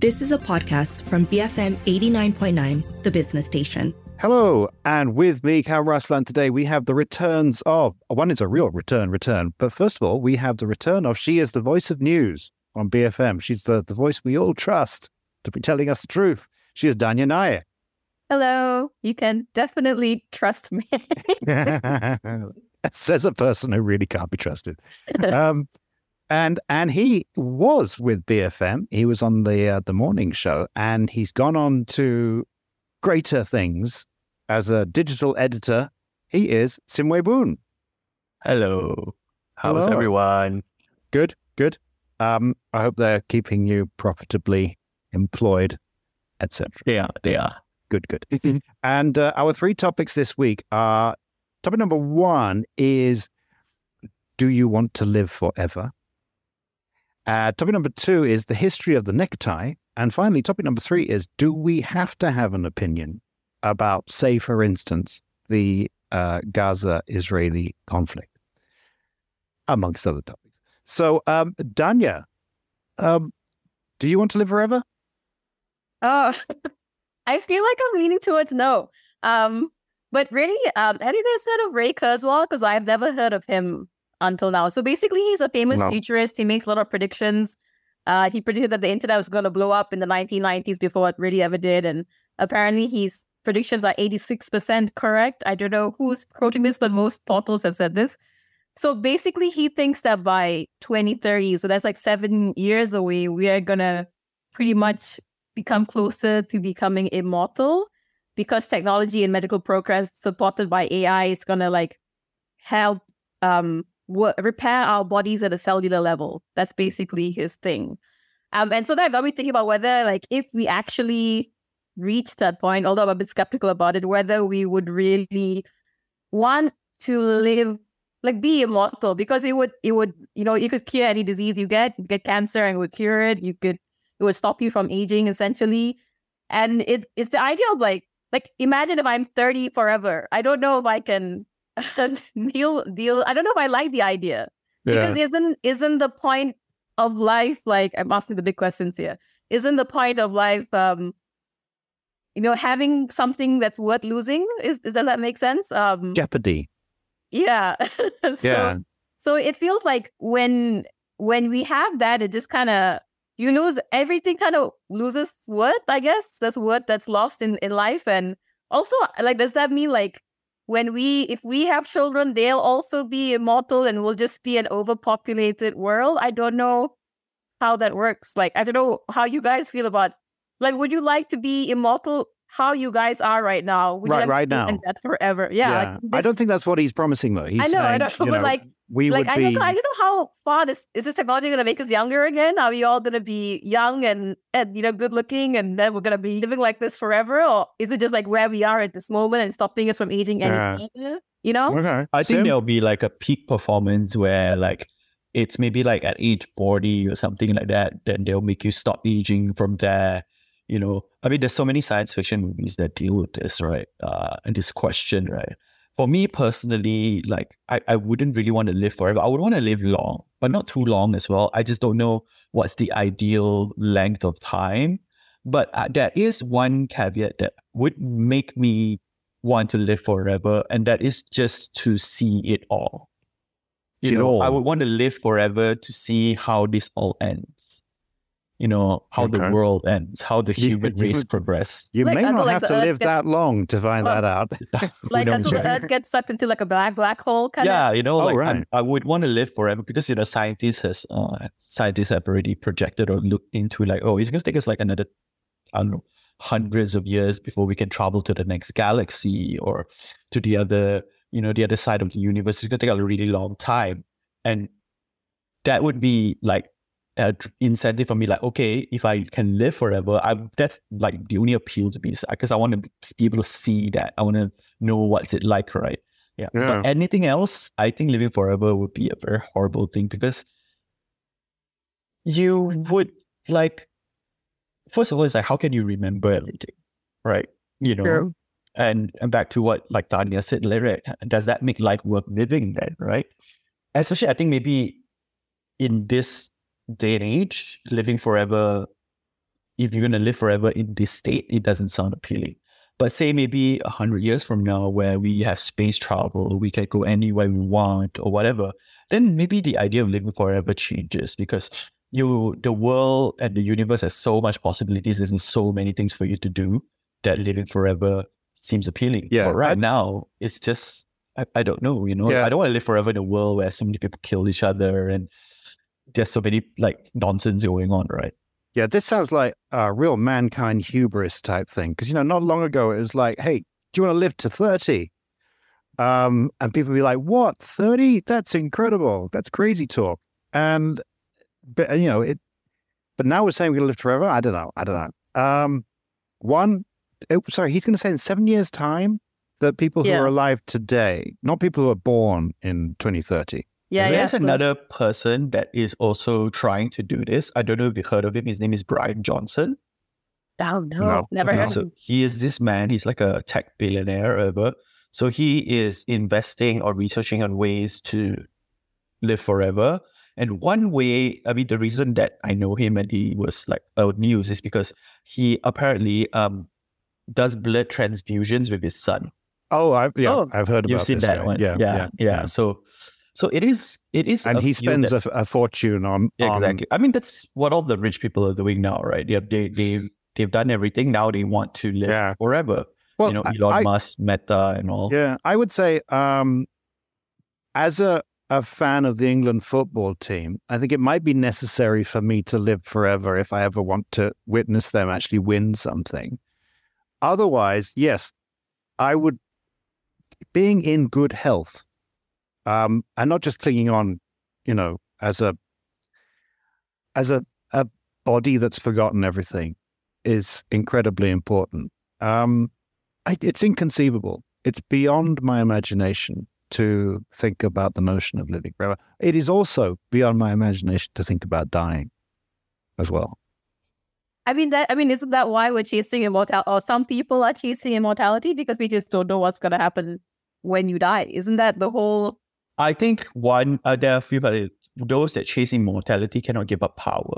This is a podcast from BFM 89.9, the business station. Hello, and with me, Kam Raslan, today we have the returns of one is a real return, return. But first of all, we have the return of she is the voice of news on BFM. She's the, the voice we all trust to be telling us the truth. She is Dhanya Nair. Hello, you can definitely trust me. Says a person who really can't be trusted. Um, and and he was with BFM. He was on the uh, the morning show, and he's gone on to greater things as a digital editor. He is Sim Wie Boon. Hello. How's Hello. everyone? Good, good. Um, I hope they're keeping you profitably employed, etc. Yeah. They are. Good, good. and uh, our three topics this week are topic number one is Do you want to live forever? Uh, topic number two is the history of the necktie. And finally, topic number three is Do we have to have an opinion about, say, for instance, the uh, Gaza Israeli conflict, amongst other topics? So, um, Dhanya, um, do you want to live forever? oh, I feel like I'm leaning towards no. Um, but really, um, have you guys heard of Ray Kurzweil? Because I've never heard of him until now. So basically, he's a famous No. futurist. He makes a lot of predictions. Uh, he predicted that the internet was going to blow up in the 1990s before it really ever did, and apparently, his predictions are 86% correct. I don't know who's quoting this, but most portals have said this. So basically, he thinks that by 2030, so that's like seven years away, we are gonna pretty much become closer to becoming immortal because technology and medical progress supported by AI is gonna like help um wo- repair our bodies at a cellular level. That's basically his thing. Um, and so that got me thinking about whether like if we actually reach that point, although I'm a bit skeptical about it, whether we would really want to live like be immortal because it would it would you know you could cure any disease you get you get cancer and it would cure it you could it would stop you from aging essentially and it it's the idea of like like imagine if i'm 30 forever i don't know if i can deal deal i don't know if i like the idea because isn't isn't the point of life like i'm asking the big questions here isn't the point of life um you know having something that's worth losing is does that make sense um Jeopardy. yeah. so Yeah. so it feels like when when we have that, it just kind of you lose everything kind of loses worth, I guess. That's worth that's lost in, in life. And also like does that mean like when we if we have children, they'll also be immortal and we'll just be an overpopulated world? I don't know how that works. Like I don't know how you guys feel about like would you like to be immortal how you guys are right now? Would Right- like right now. in that forever. Yeah. like I don't think that's what he's promising, though. He's I know, I saying, know, you but, like- we like would I be. don't, I don't know how far this is this technology going to make us younger again. Are we all going to be young and and you know good looking, and then we're going to be living like this forever, or is it just like where we are at this moment and stopping us from aging any Yeah. further? You know? Okay. I think Sim? there'll be like a peak performance where like it's maybe like at age 40 or something like that. Then they'll make you stop aging from there. You know, I mean, there's so many science fiction movies that deal with this, right? Uh, and this question, right? For me personally, like I, I wouldn't really want to live forever. I would want to live long, but not too long as well. I just don't know what's the ideal length of time. But uh, there is one caveat that would make me want to live forever, and that is just to see it all. You See know, all. I would want to live forever to see how this all ends. You know, how Okay. the world ends, how the human you race would- progress. You Like, may not like, have to live gets- that long to find Oh. that out. Like knows, until the right? Earth gets sucked into like a black black hole kind of. yeah, you know, Oh, like right. I'm- I would want to live forever because you know scientists has uh, scientists have already projected or looked into like, oh, it's gonna take us like another, I don't know, hundreds of years before we can travel to the next galaxy or to the other, you know, the other side of the universe. It's gonna take a really long time, and that would be like tr- incentive for me. Like, okay, if I can live forever, I that's like the only appeal to me because uh, I want to be able to see that. I want to know what's it like, right? Yeah. Yeah. But anything else, I think living forever would be a very horrible thing because you would like first of all, it's like how can you remember everything? Right. You know? And and back to what like Dhanya said later, does that make life worth living then, right? Especially I think maybe in this day and age, living forever if you're gonna live forever in this state, it doesn't sound appealing. But say maybe a hundred years from now, where we have space travel, we can go anywhere we want or whatever, then maybe the idea of living forever changes because you the world and the universe has so much possibilities. There's so many things for you to do that living forever seems appealing. Yeah, But right I- now, it's just I, I don't know. You know, Yeah. I don't want to live forever in a world where so many people kill each other and there's so many like nonsense going on. Right? Yeah, this sounds like a real mankind hubris type thing. Because, you know, not long ago, it was like, hey, do you want to live to 30? Um, and people be like, what, 30? That's incredible. That's crazy talk. And, but, you know, it, but now we're saying we're going to live forever. I don't know. I don't know. Um, one, oh, sorry, he's going to say in seven years' time that people who Yeah. are alive today, not people who are born in 2030. Yeah, yeah. There's another person that is also trying to do this. I don't know if you heard of him. His name is Brian Johnson. Oh no, No. never No. heard. of So him. he is this man. He's like a tech billionaire, ever. So he is investing or researching on ways to live forever. And one way, I mean, the reason that I know him and he was like out news is because he apparently um does blood transfusions with his son. Oh, I've, yeah, Oh, I've heard about You've seen this that guy. one, Yeah, yeah, yeah. So, so it is, it is, And he field that- spends a, a fortune on, Yeah, on exactly. I mean, that's what all the rich people are doing now, right? They they they they've done everything. Now they want to live Yeah. forever. well, you know, Elon I- Musk, Meta, and all. Yeah, I would say, um, as a, a fan of the England football team, I think it might be necessary for me to live forever if I ever want to witness them actually win something. Otherwise, yes, I would, being in good health, um, and not just clinging on, you know, as a, as a, a body that's forgotten everything is incredibly important. Um, I, it's inconceivable. It's beyond my imagination to think about the notion of living forever. It is also beyond my imagination to think about dying as well. I mean that. I mean, isn't that why we're chasing immortality? Or some people are chasing immortality because we just don't know what's gonna happen when you die. Isn't that the whole? I think one uh, there are a few, but those that chase immortality cannot give up power,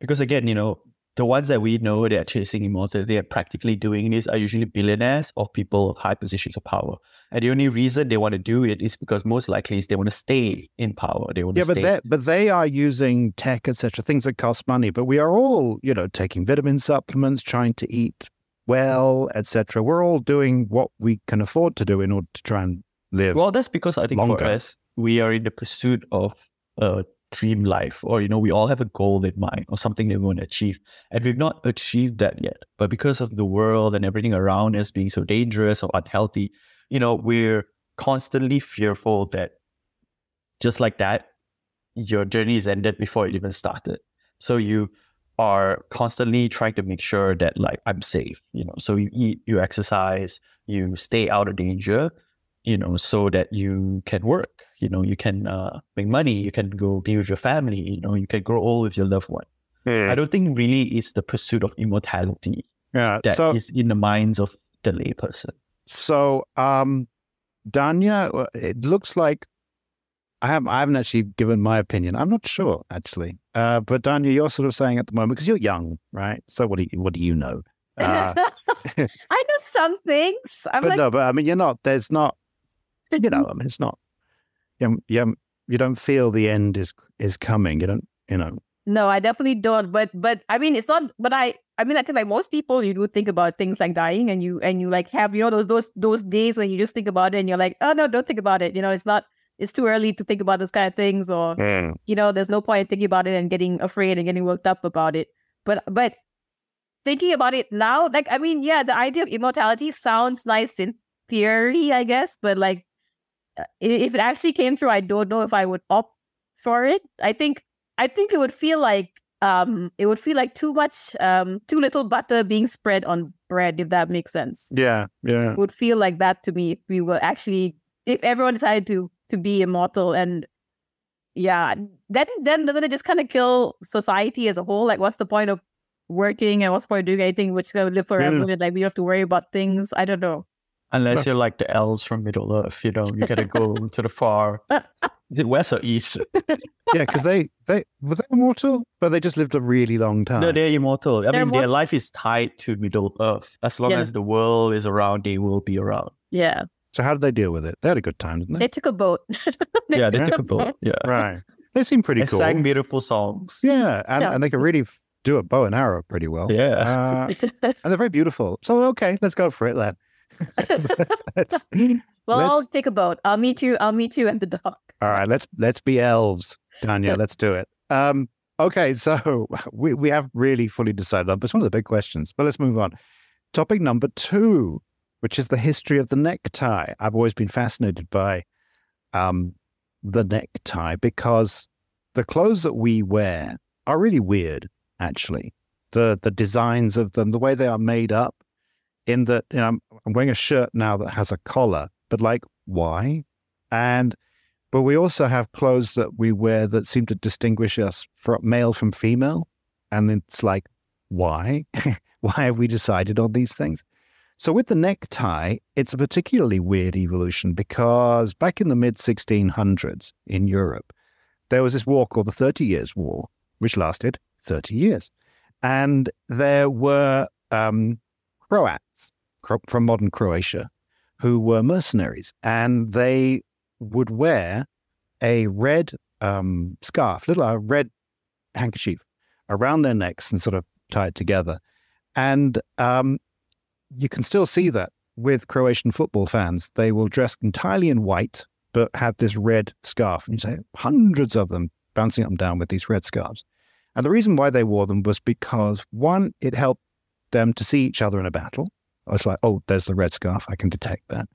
because again, you know, the ones that we know that are chasing immortality and practically doing this are usually billionaires or people of high positions of power. And the only reason they want to do it is because most likely is they want to stay in power. They want Yeah, to but but they are using tech, etc., things that cost money. But we are all, you know, taking vitamin supplements, trying to eat well, etc. We're all doing what we can afford to do in order to try and live. Well, that's because I think longer. for us, we are in the pursuit of a dream life, or you know, we all have a goal in mind or something that we want to achieve, and we've not achieved that yet. But because of the world and everything around us being so dangerous or unhealthy, you know, we're constantly fearful that just like that, your journey is ended before it even started. So you are constantly trying to make sure that like I'm safe, you know. So you eat, you exercise, you stay out of danger, you know, so that you can work, you know, you can uh, make money, you can go be with your family, you know, you can grow old with your loved one. I don't think really it's the pursuit of immortality yeah. that is So in the minds of the layperson. so um, Dhanya, uh, it looks like I have I haven't actually given my opinion. I'm not sure actually. Uh, but Dhanya, you're sort of saying at the moment because you're young, right? So what do you, what do you know? Uh, I know some things. I'm but like, no, but I mean, you're not. There's not. You know, mm. I mean, it's not. You you you don't feel the end is is coming. You don't. You know. No, I definitely don't. But but I mean, it's not. But I I mean, I think like most people, you do think about things like dying, and you and you like have you know those those those days when you just think about it, and you're like, oh no, don't think about it. You know, it's not. It's too early to think about those kind of things, or mm. you know, there's no point in thinking about it and getting afraid and getting worked up about it. But but thinking about it now, like I mean, yeah, the idea of immortality sounds nice in theory, I guess, but like i- if it actually came through, I don't know if I would opt for it. I think I think it would feel like um it would feel like too much um too little butter being spread on bread, if that makes sense. Yeah. Yeah. It would feel like that to me if we were actually if everyone decided to to be immortal and yeah, then then doesn't it just kind of kill society as a whole? Like what's the point of working and what's the point of doing anything which is gonna live forever and like we don't have to worry about things? I don't know. Unless you're like the elves from Middle Earth, you know, you gotta go to the far Is it west or east? yeah, because they they were they immortal, but they just lived a really long time. no, they're immortal. I They're mean, their life is tied to Middle Earth. As long Yeah. as the world is around, they will be around. Yeah. so how did they deal with it? They had a good time, didn't they? They took a boat. yeah, they Yeah. took a boat. Yeah, right. They seem pretty cool. they cool. sang beautiful songs. yeah, and, Yeah. and they could really do a bow and arrow pretty well. Yeah. Uh, and they're very beautiful. So okay, let's go for it then. Well, I'll take a boat. I'll meet you. I'll meet you at the dock. all right, let's let's be elves, Dhanya. Let's do it. Um, okay, so we we have really fully decided on, but it's one of the big questions. But let's move on. Topic number two, which is the history of the necktie. I've always been fascinated by um, the necktie because the clothes that we wear are really weird, actually. The the designs of them, the way they are made up, in that you know, I'm, I'm wearing a shirt now that has a collar, but like why? And but we also have clothes that we wear that seem to distinguish us from male from female, and it's like why? why have we decided on these things? So with the necktie, it's a particularly weird evolution because back in the mid 1600s in Europe, there was this war called the Thirty Years' War, which lasted 30 years. And there were um, Croats from modern Croatia who were mercenaries, and they would wear a red um, scarf, little a red handkerchief around their necks and sort of tied together. And um, you can still see that with Croatian football fans. They will dress entirely in white, but have this red scarf. And you say hundreds of them bouncing up and down with these red scarves. And the reason why they wore them was because one, it helped them to see each other in a battle. I was like, oh, there's the red scarf. I can detect that.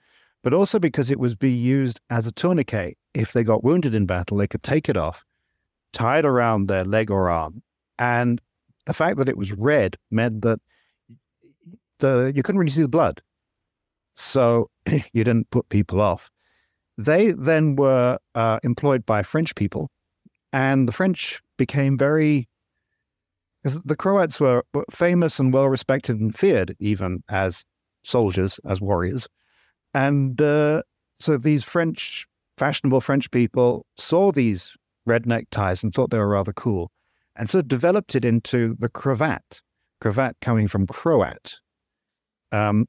But also because it was be used as a tourniquet. If they got wounded in battle, they could take it off, tie it around their leg or arm. And the fact that it was red meant that the you couldn't really see the blood. So you didn't put people off. They then were uh, employed by French people, and the French became very. The Croats were were famous and well respected and feared even as soldiers, as warriors. And uh, so these French, fashionable French people saw these red neckties and thought they were rather cool. And so developed it into the cravat, cravat coming from Croat. Um,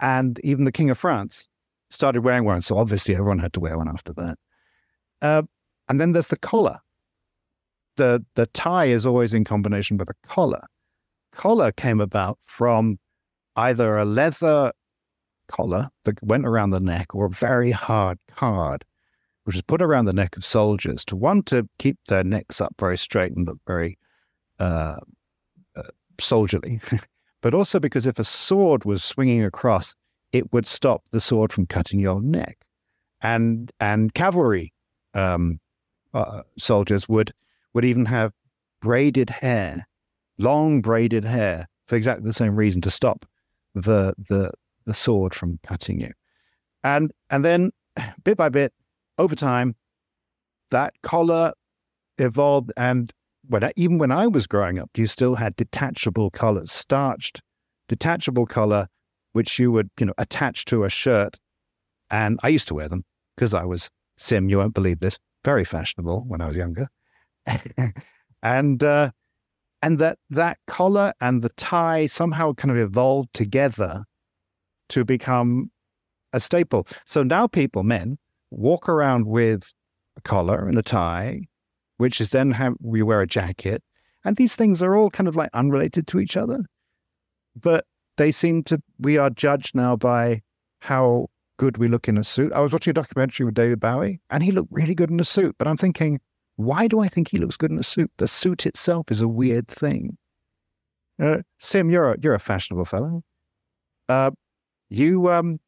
and even the King of France started wearing one. So obviously everyone had to wear one after that. Uh, and then there's the collar. The, the tie is always in combination with a collar. Collar came about from either a leather collar that went around the neck or a very hard card, which was put around the neck of soldiers to one to keep their necks up very straight and look very uh, uh, soldierly, but also because if a sword was swinging across, it would stop the sword from cutting your neck, and and cavalry um, uh, soldiers would would even have braided hair, long braided hair, for exactly the same reason to stop the the the sword from cutting you. And and then bit by bit, over time, that collar evolved. And when I, even when I was growing up, you still had detachable collars, starched detachable collar, which you would you know attach to a shirt. And I used to wear them because I was Sim. You won't believe this. Very fashionable when I was younger. and uh, and that that collar and the tie somehow kind of evolved together to become a staple. So now people, men, walk around with a collar and a tie, which is then how we wear a jacket. And these things are all kind of like unrelated to each other. But they seem to, we are judged now by how good we look in a suit. I was watching a documentary with David Bowie and he looked really good in a suit. But I'm thinking, why do I think he looks good in a suit? The suit itself is a weird thing. Uh, Sim, you're a, you're a fashionable fellow. Uh, you um,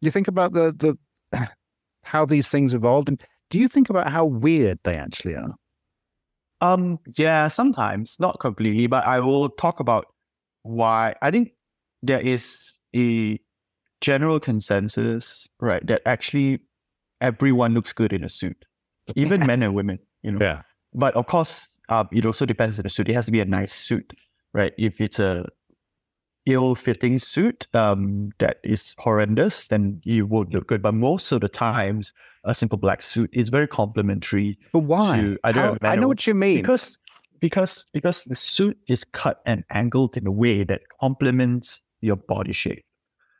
you think about the the how these things evolved, and do you think about how weird they actually are? Um, yeah, sometimes not completely, but I will talk about why. I think there is a general consensus, right, that actually everyone looks good in a suit, even men and women. You know, Yeah. but of course, um, it also depends on the suit. It has to be a nice suit, right? If it's a ill-fitting suit um, that is horrendous, then you won't look good. But most of the times, a simple black suit is very complimentary. But why? To, I, don't I know what you mean. because because because the suit is cut and angled in a way that complements your body shape.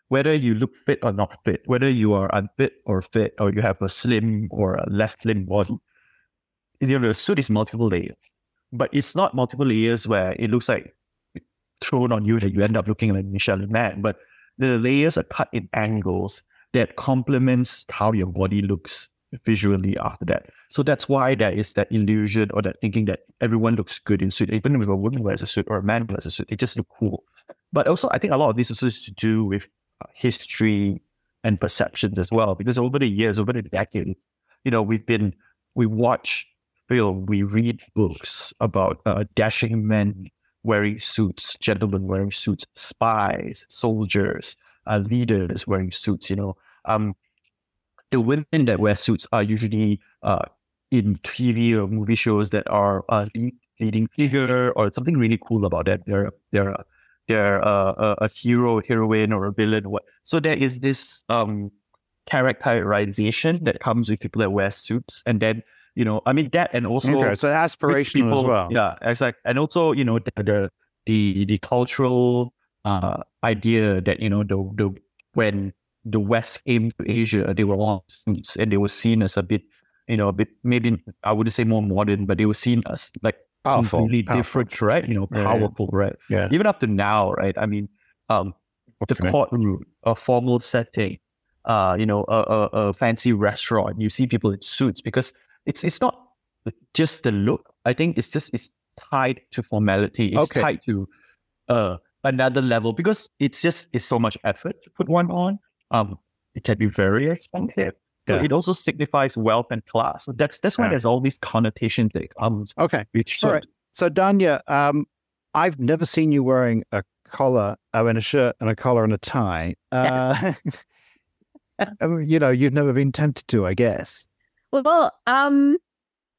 Whether you look fit or not fit, whether you are unfit or fit, or you have a slim or a less slim body, you know the suit is multiple layers. But it's not multiple layers where it looks like thrown on you that you end up looking like Michelin Man. But the layers are cut in angles that complements how your body looks visually after that. So that's why there is that illusion or that thinking that everyone looks good in suit. Even if a woman wears a suit or a man wears a suit, they just look cool. But also, I think a lot of this also has to do with uh, history and perceptions as well. Because over the years, over the decades, you know, we've been, we watch film, we read books about uh, dashing men wearing suits, gentlemen wearing suits, spies, soldiers, uh, leaders wearing suits, you know. Um, the women that wear suits are usually uh, in TV or movie shows that are a leading figure or something really cool about that. They're they're they're a, a, a hero, heroine, or a villain. What? So there is this um, characterization that comes with people that wear suits, and then you know, I mean that, and also okay, so aspirational people, as well. Yeah, exactly. And also, you know, the the the, the cultural uh, idea that you know the the when the West came to Asia, they were all suits and they were seen as a bit, you know, a bit maybe I wouldn't say more modern, but they were seen as like Powerful. completely powerful. different, right? You know, Yeah, yeah. powerful, right? Yeah. Even up to now, right? I mean, um, the Okay. courtroom, a formal setting, uh, you know, a, a, a fancy restaurant, you see people in suits because it's it's not just the look. I think it's just it's tied to formality. It's Okay. tied to uh another level because it's just it's so much effort to put one on. Um, it can be very expensive. So Yeah. it also signifies wealth and class. So that's that's why Yeah. there's all these connotations that comes Okay. with All right. So Dhanya, um, I've never seen you wearing a collar, oh, and a shirt and a collar and a tie. Uh, you know, you've never been tempted to, I guess. Well, um,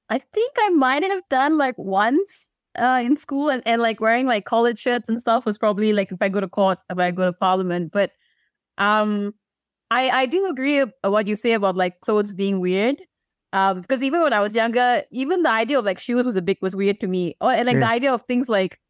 I think I might have done like once uh, in school, and, and like wearing like college shirts and stuff was probably like if I go to court, if I go to parliament. But um, I I do agree with what you say about like clothes being weird. Um, because even when I was younger, even the idea of like shoes was a big was weird to me. Or and like the idea of things like,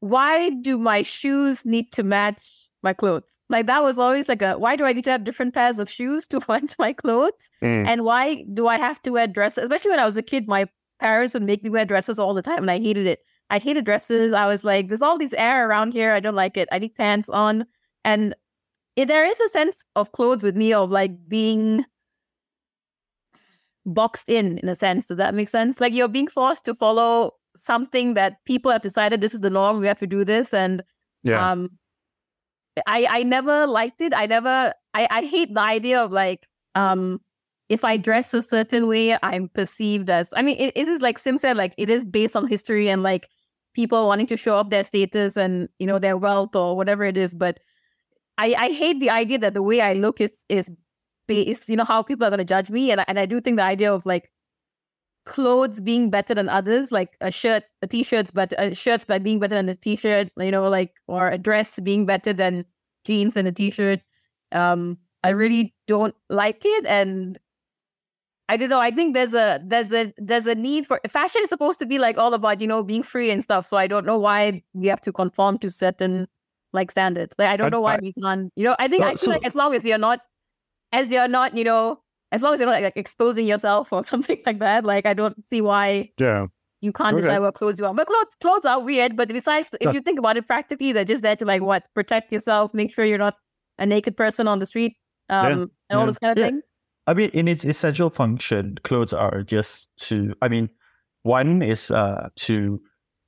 why do my shoes need to match my clothes? Like that was always like a why do I need to have different pairs of shoes to match my clothes? And why do I have to wear dresses? Especially when I was a kid, my parents would make me wear dresses all the time, and I hated it. I hated dresses. I was like, "There's all this air around here. I don't like it. I need pants on." And it, there is a sense of clothes with me of like being boxed in, in a sense. Does that make sense? Like you're being forced to follow something that people have decided this is the norm. We have to do this, and Yeah. um, I I never liked it. I never. I I hate the idea of like um if I dress a certain way, I'm perceived as. I mean, it, it is like Sim said, like it is based on history and like people wanting to show off their status and you know their wealth or whatever it is. But I I hate the idea that the way I look is is based, you know, how people are going to judge me, and and I do think the idea of like clothes being better than others, like a shirt, a t-shirt's but a shirt's by being better than a t-shirt, you know, like or a dress being better than jeans and a t-shirt. Um, I really don't like it, and I don't know. I think there's a there's a there's a need for fashion is supposed to be like all about you know being free and stuff. So I don't know why we have to conform to certain like standards. Like I don't But know why I- we can't. You know, I think Well, I feel so- like as long as you're not, as you're not, you know, as long as you're not like exposing yourself or something like that, like I don't see why Yeah. you can't Okay. decide what clothes you want. But clothes clothes are weird. But besides, if you think about it practically, they're just there to like what protect yourself, make sure you're not a naked person on the street, um, Yeah. and all Yeah. those kind of Yeah. things. I mean, in its essential function, clothes are just to. I mean, one is uh, to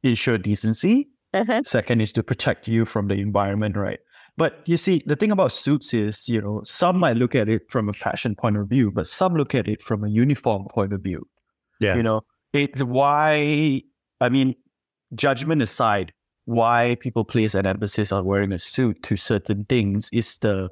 ensure decency. Uh-huh. Second is to protect you from the environment, right? But you see, the thing about suits is, you know, some might look at it from a fashion point of view, but some look at it from a uniform point of view. Yeah. You know, it why I mean, judgment aside, why people place an emphasis on wearing a suit to certain things is the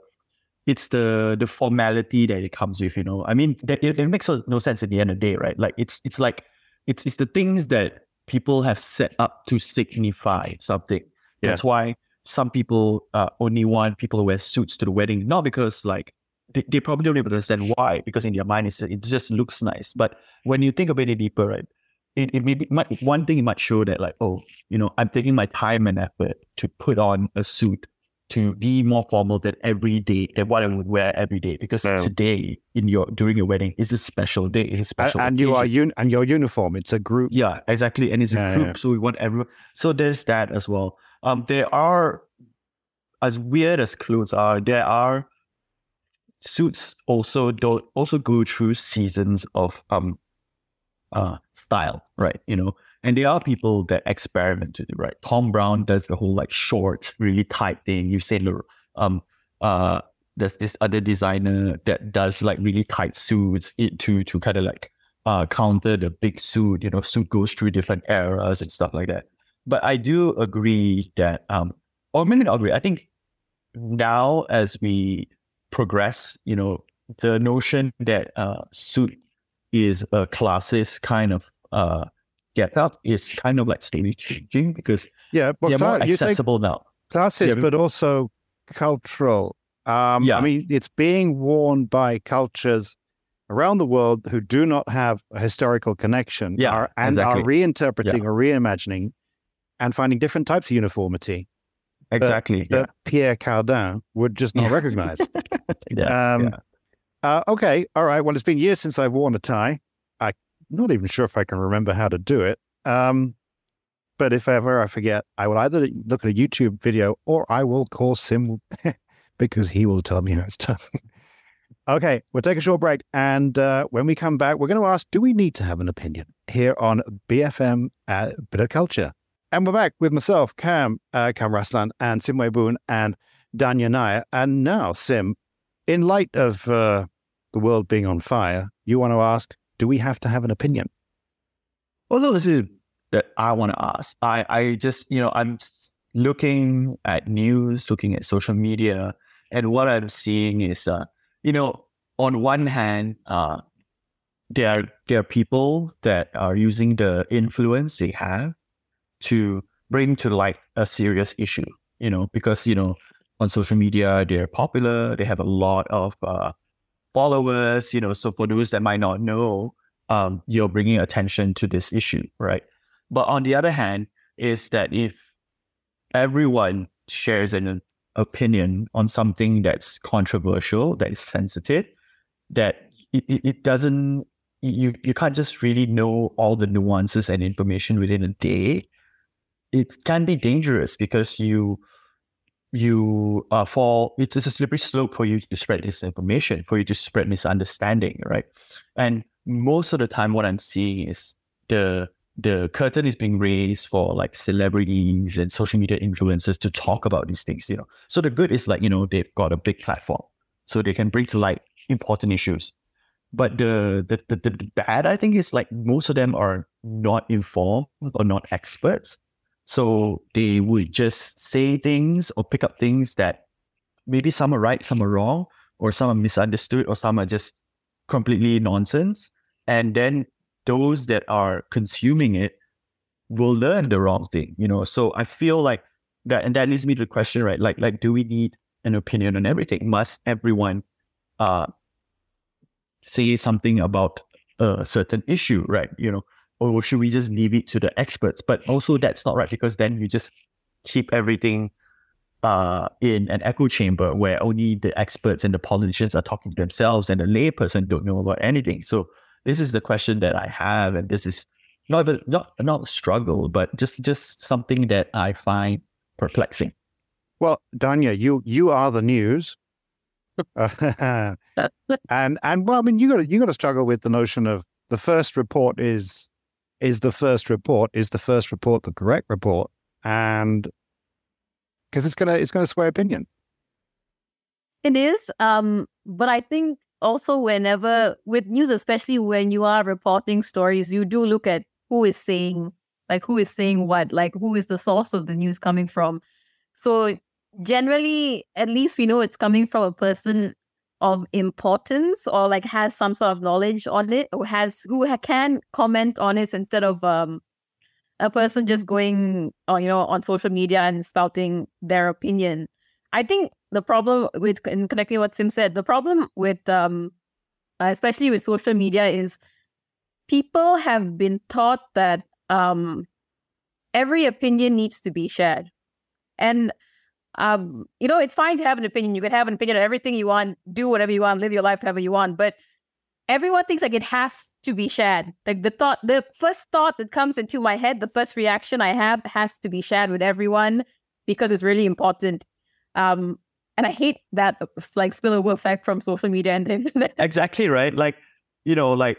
it's the the formality that it comes with, you know. I mean, that it, it makes no sense at the end of the day, right? Like it's it's like it's it's the things that people have set up to signify something. Yeah. That's why some people uh, only want people who wear suits to the wedding, not because like they, they probably don't even understand why, because in their mind it's, it just looks nice. But when you think about it deeper, right, it, it maybe might, one thing it might show that like, oh, you know, I'm taking my time and effort to put on a suit to be more formal than every day than what I would wear every day. Because Yeah. today in your during your wedding is a special day. It's a And, special and you are un- and your uniform. It's a group. Yeah, exactly. And it's Yeah, a group, yeah. so we want everyone. So there's that as well. Um, there are, as weird as clothes are, there are suits also don't also go through seasons of um, uh, style, right? You know, and there are people that experiment with it, right? Thom Browne does the whole like shorts, really tight thing. You say, Lor- um, uh, there's this other designer that does like really tight suits it to to kind of like uh, counter the big suit. You know, suit goes through different eras and stuff like that. But I do agree that, um, or maybe not agree. I think now as we progress, you know, the notion that uh, suit is a classist kind of uh, get up is kind of like slowly changing because Yeah, but they're more you say accessible now. classist, Yeah, but- also cultural. Um, Yeah. I mean, it's being worn by cultures around the world who do not have a historical connection Yeah, are, and exactly. are reinterpreting or reimagining and finding different types of uniformity Exactly. Yeah. that Pierre Cardin would just not Yeah. recognize. yeah. Um, yeah. Uh, okay, all right. Well, it's been years since I've worn a tie. I'm not even sure if I can remember how to do it. Um, but if ever I forget, I will either look at a YouTube video or I will call Sim because he will tell me how it's done. okay, we'll take a short break. And uh, when we come back, we're going to ask do we need to have an opinion here on BFM uh, Bit of Culture? And we're back with myself, Kam, uh, Kam Raslan, and Sim Wie Boon, and Dhanya Nair. And now, Sim, in light of uh, the world being on fire, you want to ask, do we have to have an opinion? Well, this is that I want to ask. I, I just, you know, I'm looking at news, looking at social media, and what I'm seeing is, uh, you know, on one hand, uh, there are there are people that are using the influence they have to bring to light a serious issue. You know, because you know, on social media they're popular, they have a lot of uh, followers. You know, so for those that might not know, um, you're bringing attention to this issue, right? But on the other hand, is that if everyone shares an opinion on something that's controversial, that is sensitive, that it, it, doesn't, you, you can't just really know all the nuances and information within a day. It can be dangerous because you, you uh, fall, it's a slippery slope for you to spread disinformation, for you to spread misunderstanding, right? And most of the time, what I'm seeing is the the curtain is being raised for like celebrities and social media influencers to talk about these things, you know. So the good is like, you know, they've got a big platform. So they can bring to light important issues. But the the, the, the bad, I think, is like most of them are not informed or not experts. So they would just say things or pick up things that maybe some are right, some are wrong, or some are misunderstood, or some are just completely nonsense. And then those that are consuming it will learn the wrong thing, you know. So I feel like that, and that leads me to the question, right? Like, like, do we need an opinion on everything? Must everyone uh, say something about a certain issue, right? You know, or should we just leave it to the experts? But also, that's not right because then you just keep everything uh, in an echo chamber where only the experts and the politicians are talking to themselves, and the layperson don't know about anything. So this is the question that I have, and this is not a, not not a struggle, but just just something that I find perplexing. Well, Dhanya, you you are the news, and and well, I mean, you got you got to struggle with the notion of the first report is is the first report is the first report the correct report, and because it's gonna it's gonna sway opinion. It is. Um, but I think also whenever with news, especially when you are reporting stories, you do look at who is saying like who is saying what, like who is the source of the news coming from. So generally, at least we know it's coming from a person of importance or like has some sort of knowledge on it or has who can comment on it instead of um a person just going, uh, you know, on social media and spouting their opinion. I think the problem with in connecting what Sim said, the problem with um, especially with social media is people have been taught that um, every opinion needs to be shared, and um, you know, it's fine to have an opinion. You can have an opinion on everything you want, do whatever you want, live your life however you want, but everyone thinks like it has to be shared. Like the thought, the first thought that comes into my head, the first reaction I have has to be shared with everyone because it's really important. Um, and I hate that like spillover effect from social media and internet. Exactly right. Like, you know, like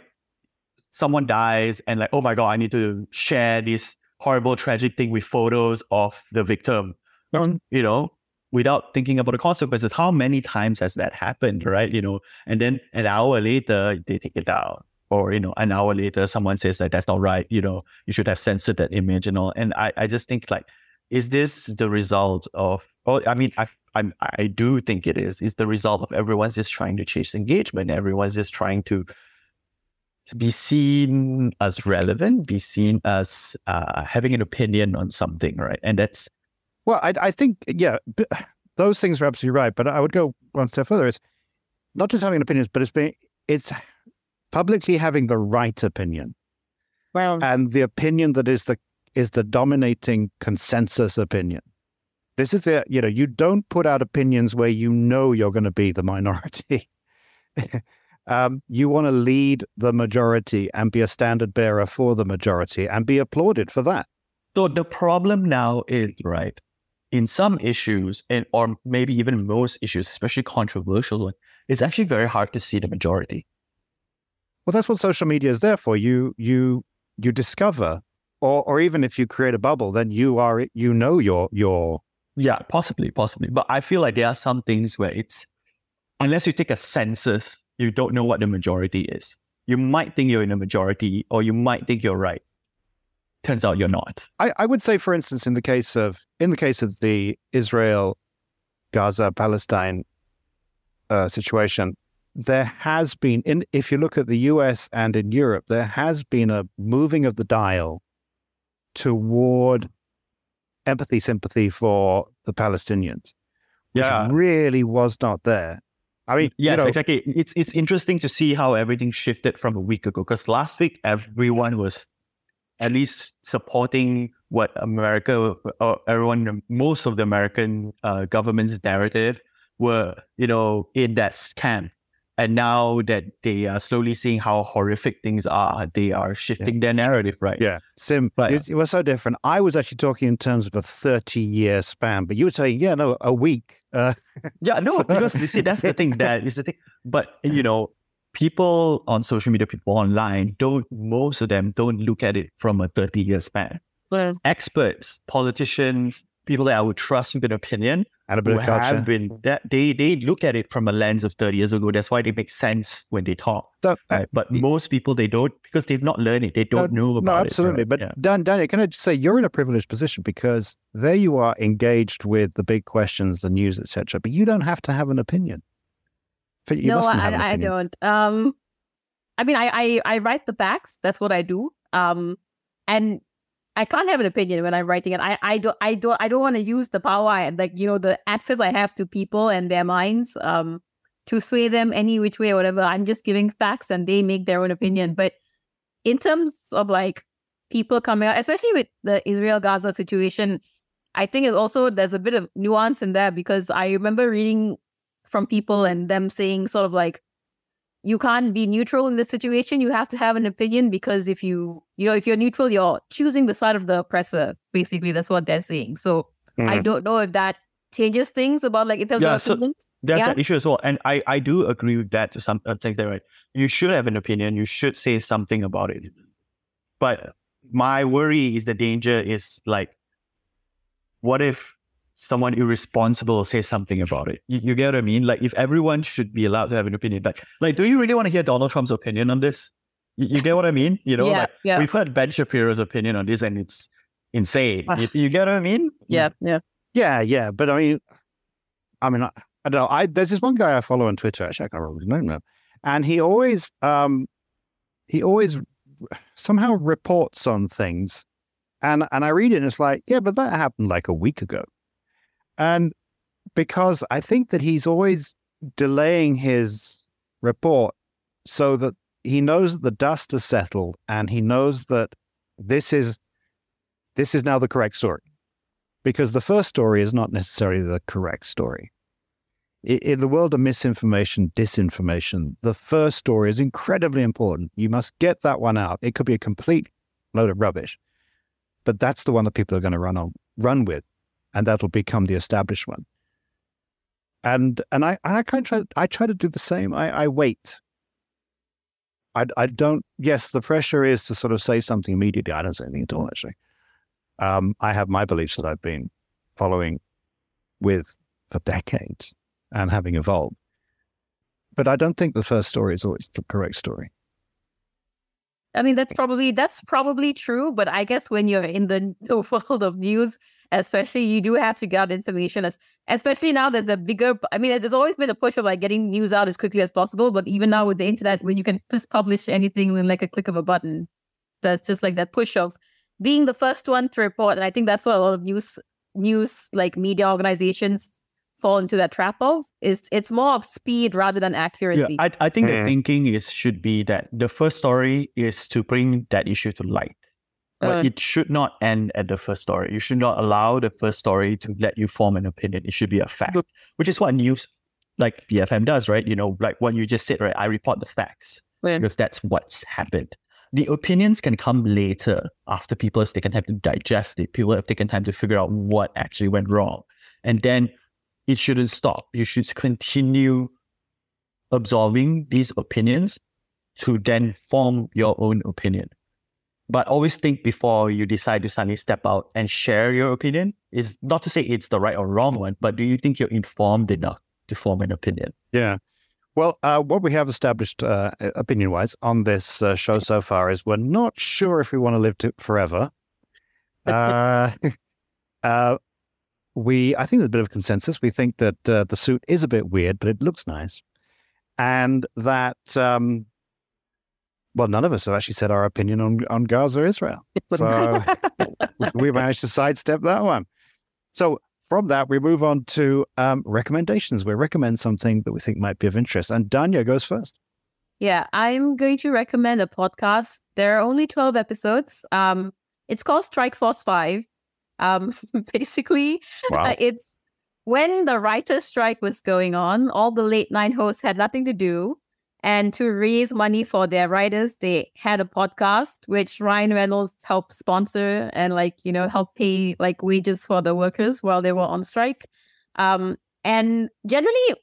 someone dies and like, oh my god, I need to share this horrible tragic thing with photos of the victim. Um, you know, without thinking about the consequences. How many times has that happened, right? You know, and then an hour later they take it down. Or, you know, an hour later someone says that that's not right, you know, you should have censored that image and all. And I, I just think like, is this the result of oh I mean I I'm, I do think it is. It's the result of everyone's just trying to chase engagement. Everyone's just trying to be seen as relevant, be seen as uh, having an opinion on something, right? And that's well, I, I think, yeah, those things are absolutely right. But I would go one step further. It's not just having opinions, but it's being, it's publicly having the right opinion. Well, and the opinion that is the is the dominating consensus opinion. This is the you know you don't put out opinions where you know you're going to be the minority. um, you want to lead the majority and be a standard bearer for the majority and be applauded for that. So the problem now is right in some issues, and or maybe even most issues, especially controversial ones, it's actually very hard to see the majority. Well, that's what social media is there for. You you you discover, or or even if you create a bubble, then you are you know your your yeah possibly possibly. But I feel like there are some things where it's unless you take a census, you don't know what the majority is. You might think you're in a majority, or you might think you're right turns out you're not. I, I would say, for instance, in the case of in the case of the Israel, Gaza, Palestine uh, situation, there has been in if you look at the U.S. and in Europe, there has been a moving of the dial toward empathy, sympathy for the Palestinians, which yeah. really was not there. I mean, yes, you know, exactly. It's it's interesting to see how everything shifted from a week ago. Because last week everyone was at least supporting what America or everyone, most of the American uh, government's narrative were, you know, in that camp. And now that they are slowly seeing how horrific things are, they are shifting yeah. their narrative, right? Yeah. Sim, but, it, it, was so different. I was actually talking in terms of a 30 year span, but you were saying, yeah, no, a week. Uh, yeah, no, so. because you see, that's the thing. That is the thing. But, you know, people on social media, people online, don't most of them don't look at it from a 30 year span. Yeah. Experts, politicians, people that I would trust with an opinion and a bit of culture. have been that they they look at it from a lens of 30 years ago. That's why they make sense when they talk. So, uh, right? But most people they don't because they've not learned it. They don't no, know about no, absolutely. it. Right? But yeah. Dan, Daniel, can I just say you're in a privileged position because there you are engaged with the big questions, the news, etc. But you don't have to have an opinion. You no, I, I don't. Um, I mean, I, I I write the facts. That's what I do. Um, and I can't have an opinion when I'm writing it. I I don't I don't I don't want to use the power I, like you know the access I have to people and their minds um to sway them any which way or whatever. I'm just giving facts and they make their own opinion. But in terms of like people coming out, especially with the Israel Gaza situation, I think it's also there's a bit of nuance in there because I remember reading from people and them saying sort of like you can't be neutral in this situation. You have to have an opinion because if you you know if you're neutral you're choosing the side of the oppressor. Basically that's what they're saying. So mm. i don't know if that changes things about like in terms yeah, of so opinions. that's yeah? an issue as well. And i i do agree with that to some extent there right? You should have an opinion. You should say something about it. But my worry is the danger is like what if someone irresponsible say something about it. You, you, get what I mean? Like if everyone should be allowed to have an opinion, like like do you really want to hear Donald Trump's opinion on this? You, you get what I mean? You know, yeah, like yeah. we've heard Ben Shapiro's opinion on this, and it's insane. you, you, get what I mean? Yeah, yeah, yeah, yeah. But I mean, I mean, I, I don't know. I there's this one guy I follow on Twitter. Actually, I can't remember his name now, and he always um he always somehow reports on things And and I read it and it's like, yeah, but that happened like a week ago. And because I think that he's always delaying his report so that he knows that the dust has settled and he knows that this is this is now the correct story. Because the first story is not necessarily the correct story. In the world of misinformation, disinformation, the first story is incredibly important. You must get that one out. It could be a complete load of rubbish, but that's the one that people are going to run on, run with, and that'll become the established one. And and I and I kind of try I try to do the same. I, I wait. I I don't. Yes, the pressure is to sort of say something immediately. I don't say anything at all. Actually, um, I have my beliefs that I've been following with for decades and having evolved. But I don't think the first story is always the correct story. I mean, that's probably that's probably true, but I guess when you're in the, world of news, especially, you do have to get information. As especially now, there's a bigger. I mean, there's always been a push of like getting news out as quickly as possible, but even now with the internet, when you can just publish anything in like a click of a button, that's just like that push of being the first one to report. And I think that's what a lot of news news like media organizations fall into that trap of. It's it's more of speed rather than accuracy. Yeah, I, I think mm. the thinking is should be that the first story is to bring that issue to light. But uh, it should not end at the first story. You should not allow the first story to let you form an opinion. It should be a fact, which is what news like BFM does, right? You know, like what you just said, right? I report the facts yeah. because that's what's happened. The opinions can come later after people have taken time to digest it. People have taken time to figure out what actually went wrong. And then it shouldn't stop. You should continue absorbing these opinions to then form your own opinion. But always think before you decide to suddenly step out and share your opinion. Is not to say it's the right or wrong one, but do you think you're informed enough to form an opinion? Yeah. Well, uh, what we have established uh, opinion wise on this uh, show so far is we're not sure if we want to live to forever. We I think there's a bit of consensus. We think that uh, the suit is a bit weird, but it looks nice, and that um, well, none of us have actually said our opinion on on Gaza Israel, so we managed to sidestep that one. So from that, we move on to um, recommendations. We recommend something that we think might be of interest, and Dhanya goes first. Yeah, I'm going to recommend a podcast. There are only 12 episodes. Um, it's called Strike Force 5. Um, basically, wow. uh, it's when the writer's strike was going on, all the late night hosts had nothing to do. And to raise money for their writers, they had a podcast, which Ryan Reynolds helped sponsor and like, you know, help pay like wages for the workers while they were on strike. Um, and generally,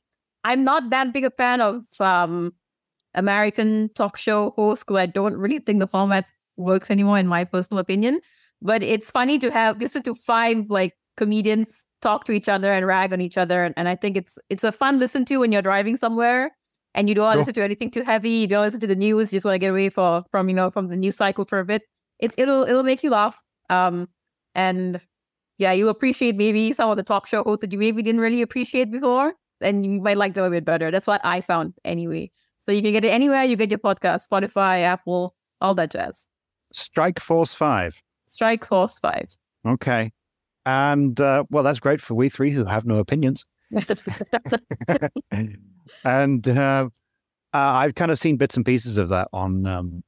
I'm not that big a fan of um, American talk show hosts because I don't really think the format works anymore, in my personal opinion. But it's funny to have listen to five like comedians talk to each other and rag on each other. And, and I think it's it's a fun listen to when you're driving somewhere and you don't want to listen to anything too heavy. You don't listen to the news. You just want to get away for, from, you know, from the news cycle for a bit. It, it'll it'll make you laugh. Um, and yeah, you'll appreciate maybe some of the talk show hosts that you maybe didn't really appreciate before, and you might like them a bit better. That's what I found anyway. So you can get it anywhere you get your podcast, Spotify, Apple, all that jazz. Strike Force Five. Strike Force 5. Okay. And uh, well, that's great for we three who have no opinions. and uh, uh, I've kind of seen bits and pieces of that on um,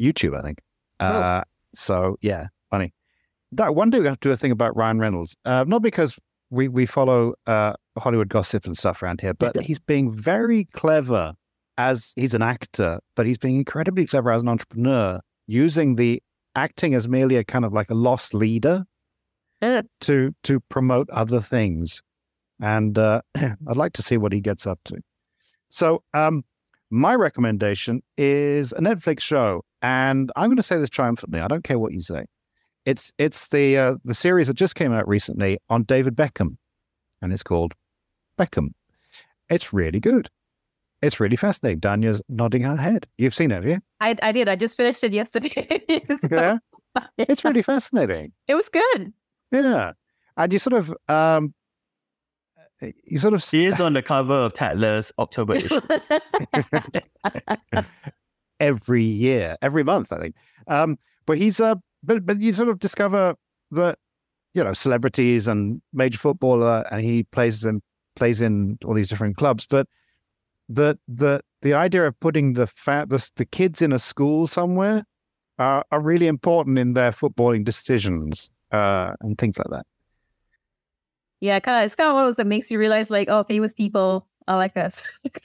YouTube, I think. Oh. Uh, so, yeah, funny. That one day we have to do a thing about Ryan Reynolds. Uh, not because we, we follow uh, Hollywood gossip and stuff around here, but he's being very clever as he's an actor, but he's being incredibly clever as an entrepreneur using the acting as merely a kind of like a lost leader uh. to to promote other things. And uh, I'd like to see what he gets up to. So, um, my recommendation is a Netflix show, and I'm going to say this triumphantly. I don't care what you say. It's it's the uh, the series that just came out recently on David Beckham, and it's called Beckham. It's really good. It's really fascinating. Dhanya's nodding her head. You've seen it, have you? I, I did. I just finished it yesterday. so, yeah? yeah. It's really fascinating. It was good. Yeah. And you sort of, um, you sort of. He is on the cover of Tatler's October issue. every year, every month, I think. Um, but he's, uh, but but you sort of discover that you know celebrities and major footballer, and he plays in plays in all these different clubs, but the the the idea of putting the fat the, the kids in a school somewhere uh, are really important in their footballing decisions uh, and things like that. Yeah, kind of. It's kind of one of those that makes you realize, like, oh, famous people are like us.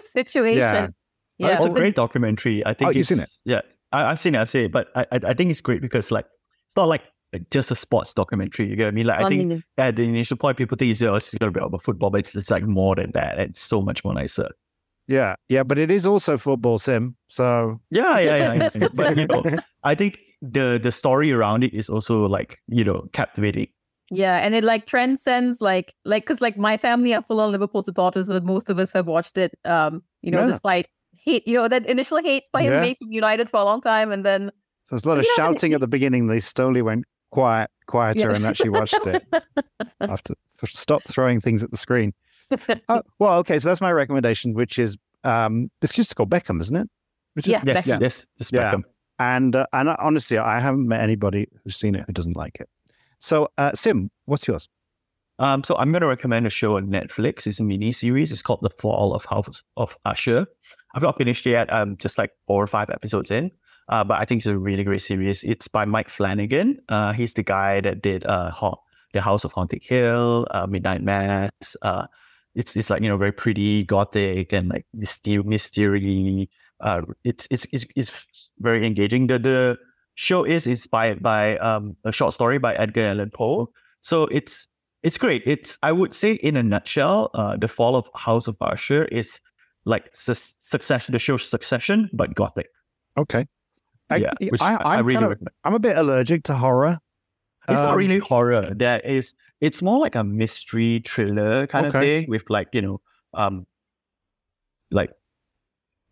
situation. Yeah. Oh, Yeah. it's a great documentary. I think Oh, you've seen it? Yeah, I, I've seen it. I've seen it, but I, I I think it's great because like it's not like like, just a sports documentary. You get what I mean? Like I think mean, at the initial point, people think it's, oh, it's a little bit about football, but it's, it's like more than that. It's so much more nicer. Yeah, yeah, but it is also football sim. So Yeah, yeah, yeah. but you know, I think the the story around it is also like you know captivating. Yeah, and it like transcends like like because like my family are full on Liverpool supporters, but most of us have watched it. Um, you know, Yeah. despite hate, you know, that initial hate by him Yeah. made from United for a long time, and then So there's a lot of You shouting at the beginning. They slowly went quiet, quieter, Yes. and actually watched it after stop throwing things at the screen. Oh, well, okay, so that's my recommendation, which is um, it's just called Beckham, isn't it? Which is- Yeah, Yes, Beckham. yes, the Yeah. Beckham. And uh, and honestly, I haven't met anybody who's seen it who doesn't like it. So, uh, Sim, what's yours? Um, so I'm going to recommend a show on Netflix. It's a mini series. It's called The Fall of House of Usher. I've not finished yet. I'm just like four or five episodes in. Uh, but I think it's a really great series. It's by Mike Flanagan. Uh, he's the guy that did uh, ha- The House of Haunted Hill, uh, Midnight Mass. Uh, it's it's like you know very pretty, gothic, and like myster- mystery. Uh, it's it's it's it's very engaging. The the show is inspired by um, a short story by Edgar Allan Poe. So it's it's great. It's I would say in a nutshell, the fall of House of Usher is like su- succession, the show Succession, but gothic. Okay. I, yeah, which I, I, I I'm, really kind of. I'm a bit allergic to horror. It's not Um, really horror. There is. It's more like a mystery thriller kind of thing with like you know, um, like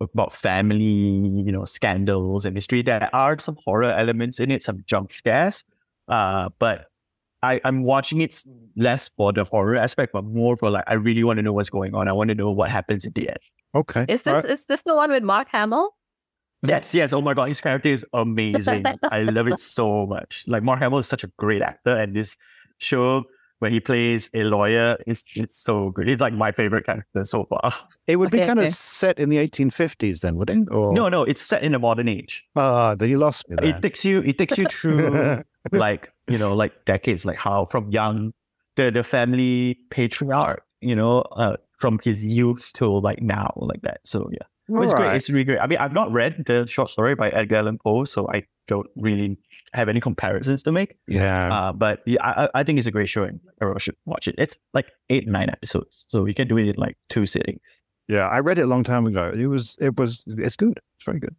about family, you know, scandals and mystery. There are some horror elements in it, some jump scares. Uh, but I, I'm watching it less for the horror aspect, but more for like I really want to know what's going on. I want to know what happens at the end. Okay. is this right. is this the one with Mark Hamill? Yes, yes. Oh my god, his character is amazing. I love it so much. Like Mark Hamill is such a great actor, and this show when he plays a lawyer, is it's so good. It's like my favorite character so far. It would be kind okay. of set in the 1850s then, would it? Or No, no, it's set in a modern age. Ah, then you lost me there. It takes you, it takes you through like you know, like decades, like how from young the the family patriarch, you know, uh, from his youth to like now, like that. So yeah. All it's great. It's really great. I mean, I've not read the short story by Edgar Allan Poe, so I don't really have any comparisons to make. Yeah. Uh, but yeah, I, I- I think it's a great show and everyone should watch it. It's like eight, nine episodes, so you can do it in like two sittings. Yeah, I read it a long time ago. It was, it was, it's good. It's very good.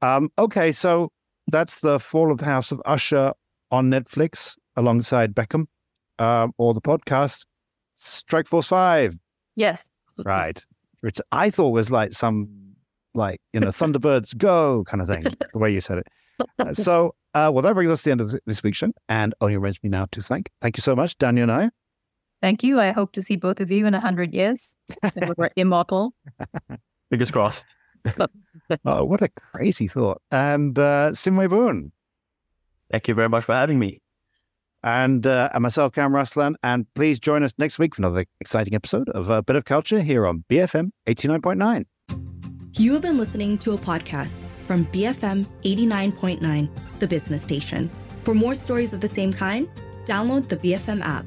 Um, okay, so that's the Fall of the House of Usher on Netflix alongside Beckham, um, or the podcast Strike Force Five. Yes. Right, which I thought was like some, like you know, Thunderbirds Go kind of thing. the way you said it. Uh, so, uh, well, that brings us to the end of this week's show, and only remains me now to thank. Thank you so much, Dhanya Nair. Thank you. I hope to see both of you in a hundred years. We're immortal. Fingers crossed. Oh, what a crazy thought! And uh, Sim Wie Boon. Thank you very much for having me. And, uh, and myself, Kam Raslan. And please join us next week for another exciting episode of A Bit of Culture here on BFM 89.9. You have been listening to a podcast from BFM 89.9, the business station. For more stories of the same kind, download the BFM app.